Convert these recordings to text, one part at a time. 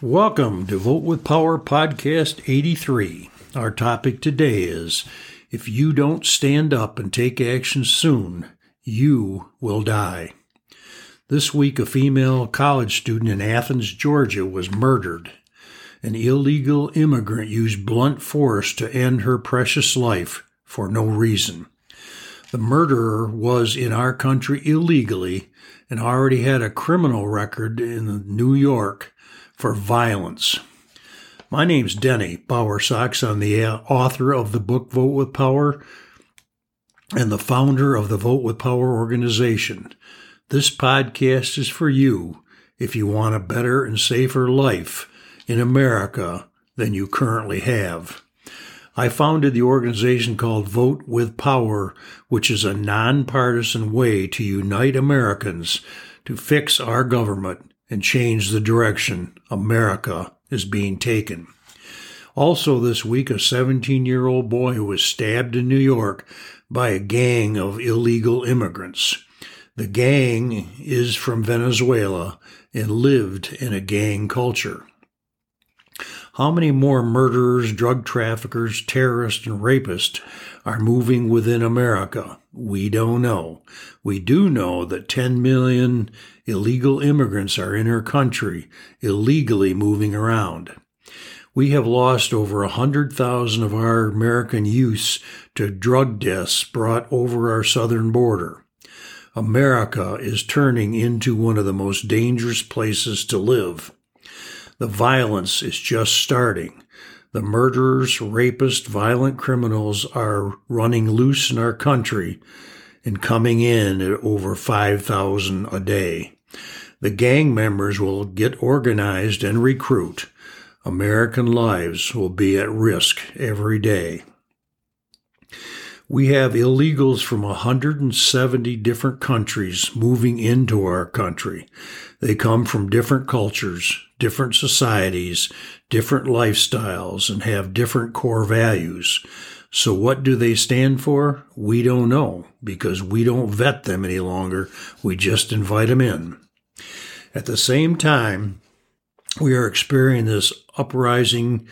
Welcome to Vote with Power Podcast 83. Our topic today is If you don't stand up and take action soon, you will die. This week, a female college student in Athens, Georgia was murdered. An illegal immigrant used blunt force to end her precious life for no reason. The murderer was in our country illegally and already had a criminal record in New York for violence. My name's Denny Bowersox. I'm the uh, author of the book Vote with Power and the founder of the Vote with Power organization. This podcast is for you if you want a better and safer life in America than you currently have. I founded the organization called Vote with Power, which is a nonpartisan way to unite Americans to fix our government and change the direction America is being taken. Also, this week, a 17 year old boy was stabbed in New York by a gang of illegal immigrants. The gang is from Venezuela and lived in a gang culture. How many more murderers, drug traffickers, terrorists, and rapists are moving within America? We don't know. We do know that 10 million illegal immigrants are in our country, illegally moving around. We have lost over 100,000 of our American youths to drug deaths brought over our southern border. America is turning into one of the most dangerous places to live. The violence is just starting. The murderers, rapists, violent criminals are running loose in our country and coming in at over 5,000 a day. The gang members will get organized and recruit. American lives will be at risk every day. We have illegals from 170 different countries moving into our country. They come from different cultures, different societies, different lifestyles, and have different core values. So what do they stand for? We don't know because we don't vet them any longer. We just invite them in. At the same time, we are experiencing this uprising,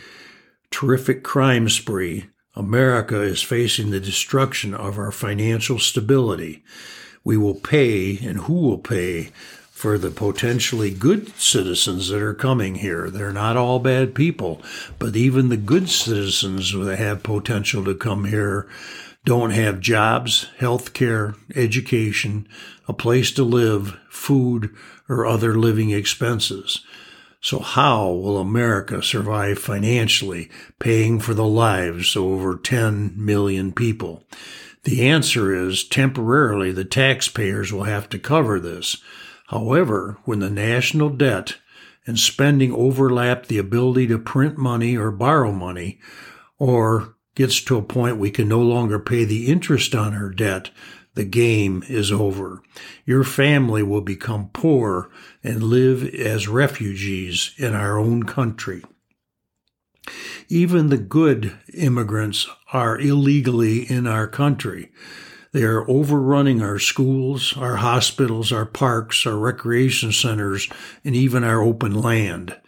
terrific crime spree America is facing the destruction of our financial stability. We will pay, and who will pay, for the potentially good citizens that are coming here. They're not all bad people, but even the good citizens that have potential to come here don't have jobs, health care, education, a place to live, food, or other living expenses. So how will America survive financially paying for the lives of over 10 million people? The answer is temporarily the taxpayers will have to cover this. However, when the national debt and spending overlap the ability to print money or borrow money, or gets to a point we can no longer pay the interest on our debt, the game is over. Your family will become poor and live as refugees in our own country. Even the good immigrants are illegally in our country. They are overrunning our schools, our hospitals, our parks, our recreation centers, and even our open land.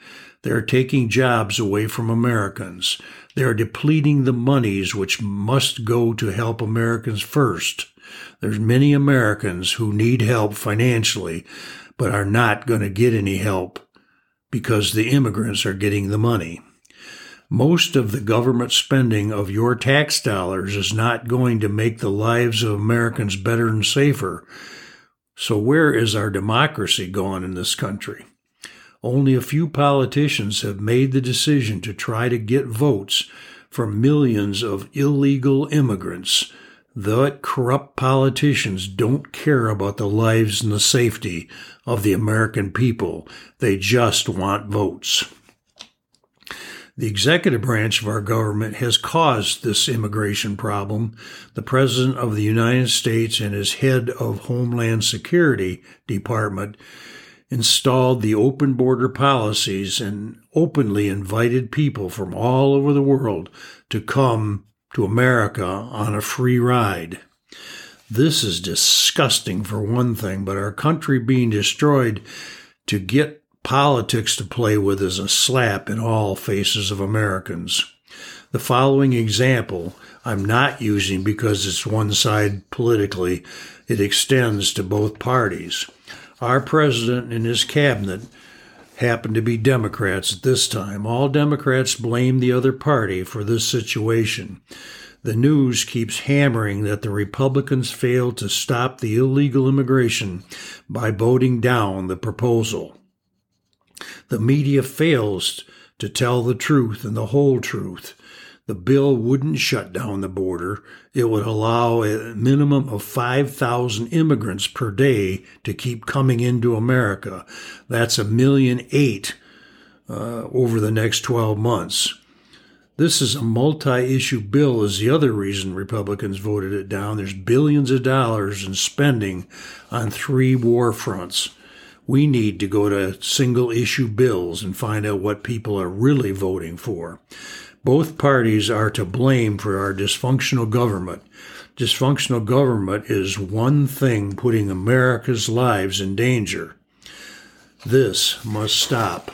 They are taking jobs away from Americans. They are depleting the monies which must go to help Americans first. There's many Americans who need help financially, but are not going to get any help because the immigrants are getting the money. Most of the government spending of your tax dollars is not going to make the lives of Americans better and safer. So, where is our democracy gone in this country? Only a few politicians have made the decision to try to get votes from millions of illegal immigrants that corrupt politicians don't care about the lives and the safety of the American people. They just want votes. The executive branch of our government has caused this immigration problem. The President of the United States and his head of Homeland Security Department installed the open border policies and openly invited people from all over the world to come to America on a free ride. This is disgusting for one thing, but our country being destroyed to get politics to play with is a slap in all faces of Americans. The following example I'm not using because it's one side politically. It extends to both parties. Our president and his cabinet happen to be Democrats at this time. All Democrats blame the other party for this situation. The news keeps hammering that the Republicans failed to stop the illegal immigration by voting down the proposal. The media fails to tell the truth and the whole truth. The bill wouldn't shut down the border. It would allow a minimum of 5,000 immigrants per day to keep coming into America. That's a million eight uh, over the next 12 months. This is a multi issue bill, is the other reason Republicans voted it down. There's billions of dollars in spending on three war fronts. We need to go to single issue bills and find out what people are really voting for. Both parties are to blame for our dysfunctional government. Dysfunctional government is one thing putting America's lives in danger. This must stop.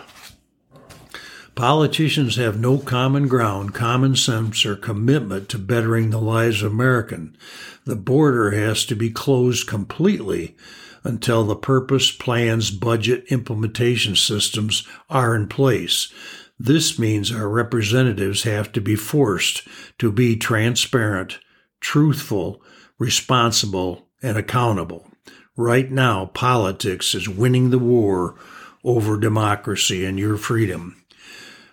Politicians have no common ground, common sense, or commitment to bettering the lives of Americans. The border has to be closed completely until the purpose, plans, budget, implementation systems are in place. This means our representatives have to be forced to be transparent, truthful, responsible, and accountable. Right now, politics is winning the war over democracy and your freedom.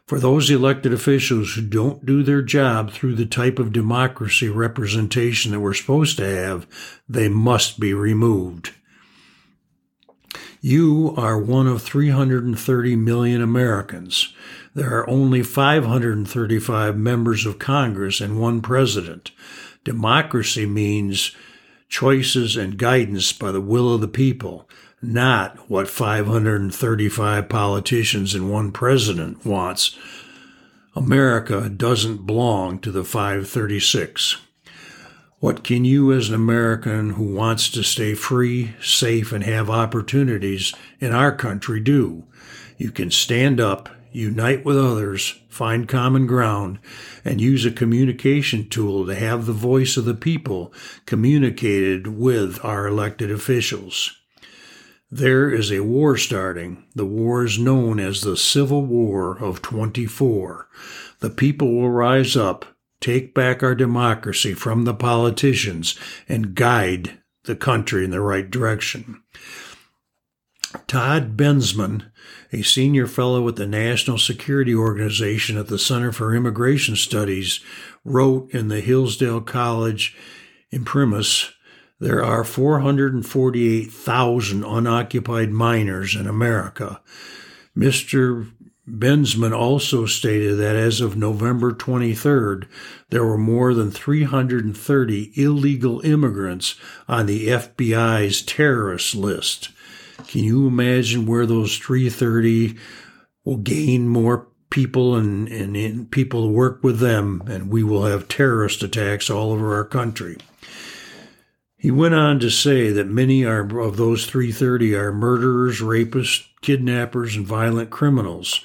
For those elected officials who don't do their job through the type of democracy representation that we're supposed to have, they must be removed. You are one of 330 million Americans. There are only 535 members of Congress and one president. Democracy means choices and guidance by the will of the people, not what 535 politicians and one president wants. America doesn't belong to the 536. What can you, as an American who wants to stay free, safe, and have opportunities in our country, do? You can stand up, unite with others, find common ground, and use a communication tool to have the voice of the people communicated with our elected officials. There is a war starting. The war is known as the Civil War of 24. The people will rise up, take back our democracy from the politicians, and guide the country in the right direction. Todd Bensman, a senior fellow at the National Security Organization at the Center for Immigration Studies, wrote in the Hillsdale College Imprimis there are 448,000 unoccupied minors in America. Mr. Bensman also stated that as of November 23rd, there were more than 330 illegal immigrants on the FBI's terrorist list. Can you imagine where those 330 will gain more people and, and, and people to work with them, and we will have terrorist attacks all over our country? He went on to say that many are, of those 330 are murderers, rapists, kidnappers, and violent criminals.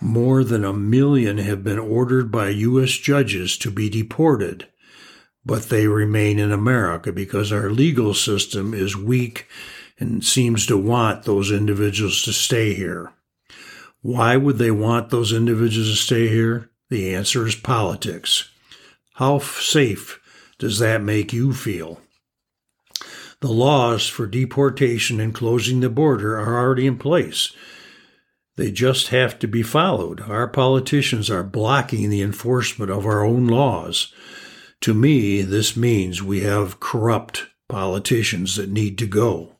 More than a million have been ordered by U.S. judges to be deported, but they remain in America because our legal system is weak and seems to want those individuals to stay here. Why would they want those individuals to stay here? The answer is politics. How safe does that make you feel? The laws for deportation and closing the border are already in place. They just have to be followed. Our politicians are blocking the enforcement of our own laws. To me, this means we have corrupt politicians that need to go.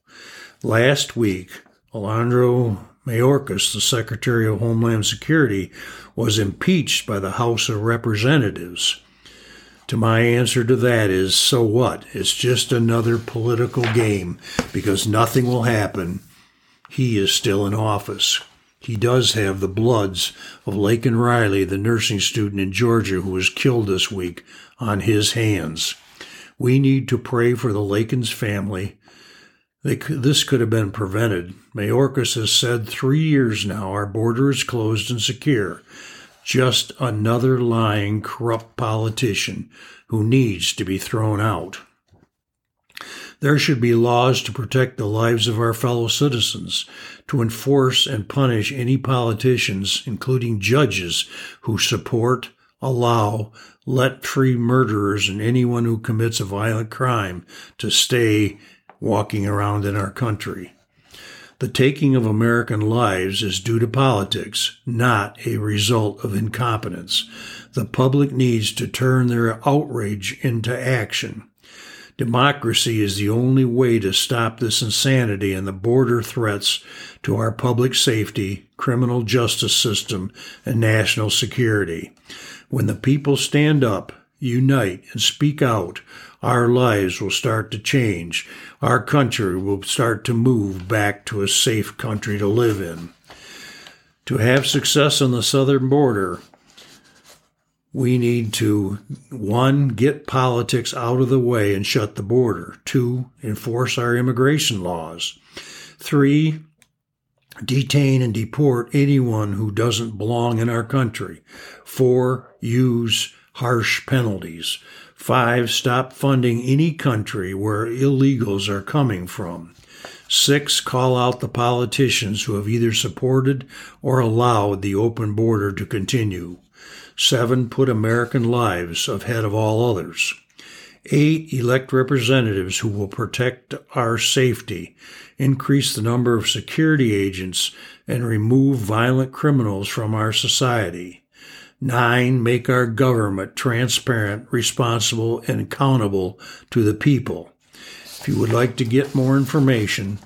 Last week, Alejandro Mayorkas, the Secretary of Homeland Security, was impeached by the House of Representatives. To my answer to that is so what? It's just another political game because nothing will happen. He is still in office. He does have the bloods of Laken Riley, the nursing student in Georgia who was killed this week, on his hands. We need to pray for the Laken's family, Could, this could have been prevented. Mayorkas has said three years now our border is closed and secure. Just another lying, corrupt politician who needs to be thrown out. There should be laws to protect the lives of our fellow citizens, to enforce and punish any politicians, including judges, who support, allow, let free murderers and anyone who commits a violent crime to stay walking around in our country. The taking of American lives is due to politics, not a result of incompetence. The public needs to turn their outrage into action. Democracy is the only way to stop this insanity and the border threats to our public safety, criminal justice system, and national security. When the people stand up, unite, and speak out, our lives will start to change. Our country will start to move back to a safe country to live in. To have success on the southern border, we need to one get politics out of the way and shut the border two enforce our immigration laws three detain and deport anyone who doesn't belong in our country four use harsh penalties five stop funding any country where illegals are coming from Six, call out the politicians who have either supported or allowed the open border to continue. Seven, put American lives ahead of all others. Eight, elect representatives who will protect our safety, increase the number of security agents, and remove violent criminals from our society. Nine, make our government transparent, responsible, and accountable to the people. If you would like to get more information,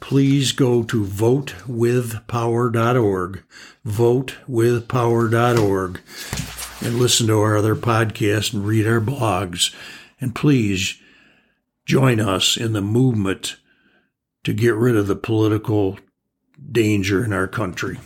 please go to votewithpower.org, votewithpower.org, and listen to our other podcasts and read our blogs. And please join us in the movement to get rid of the political danger in our country.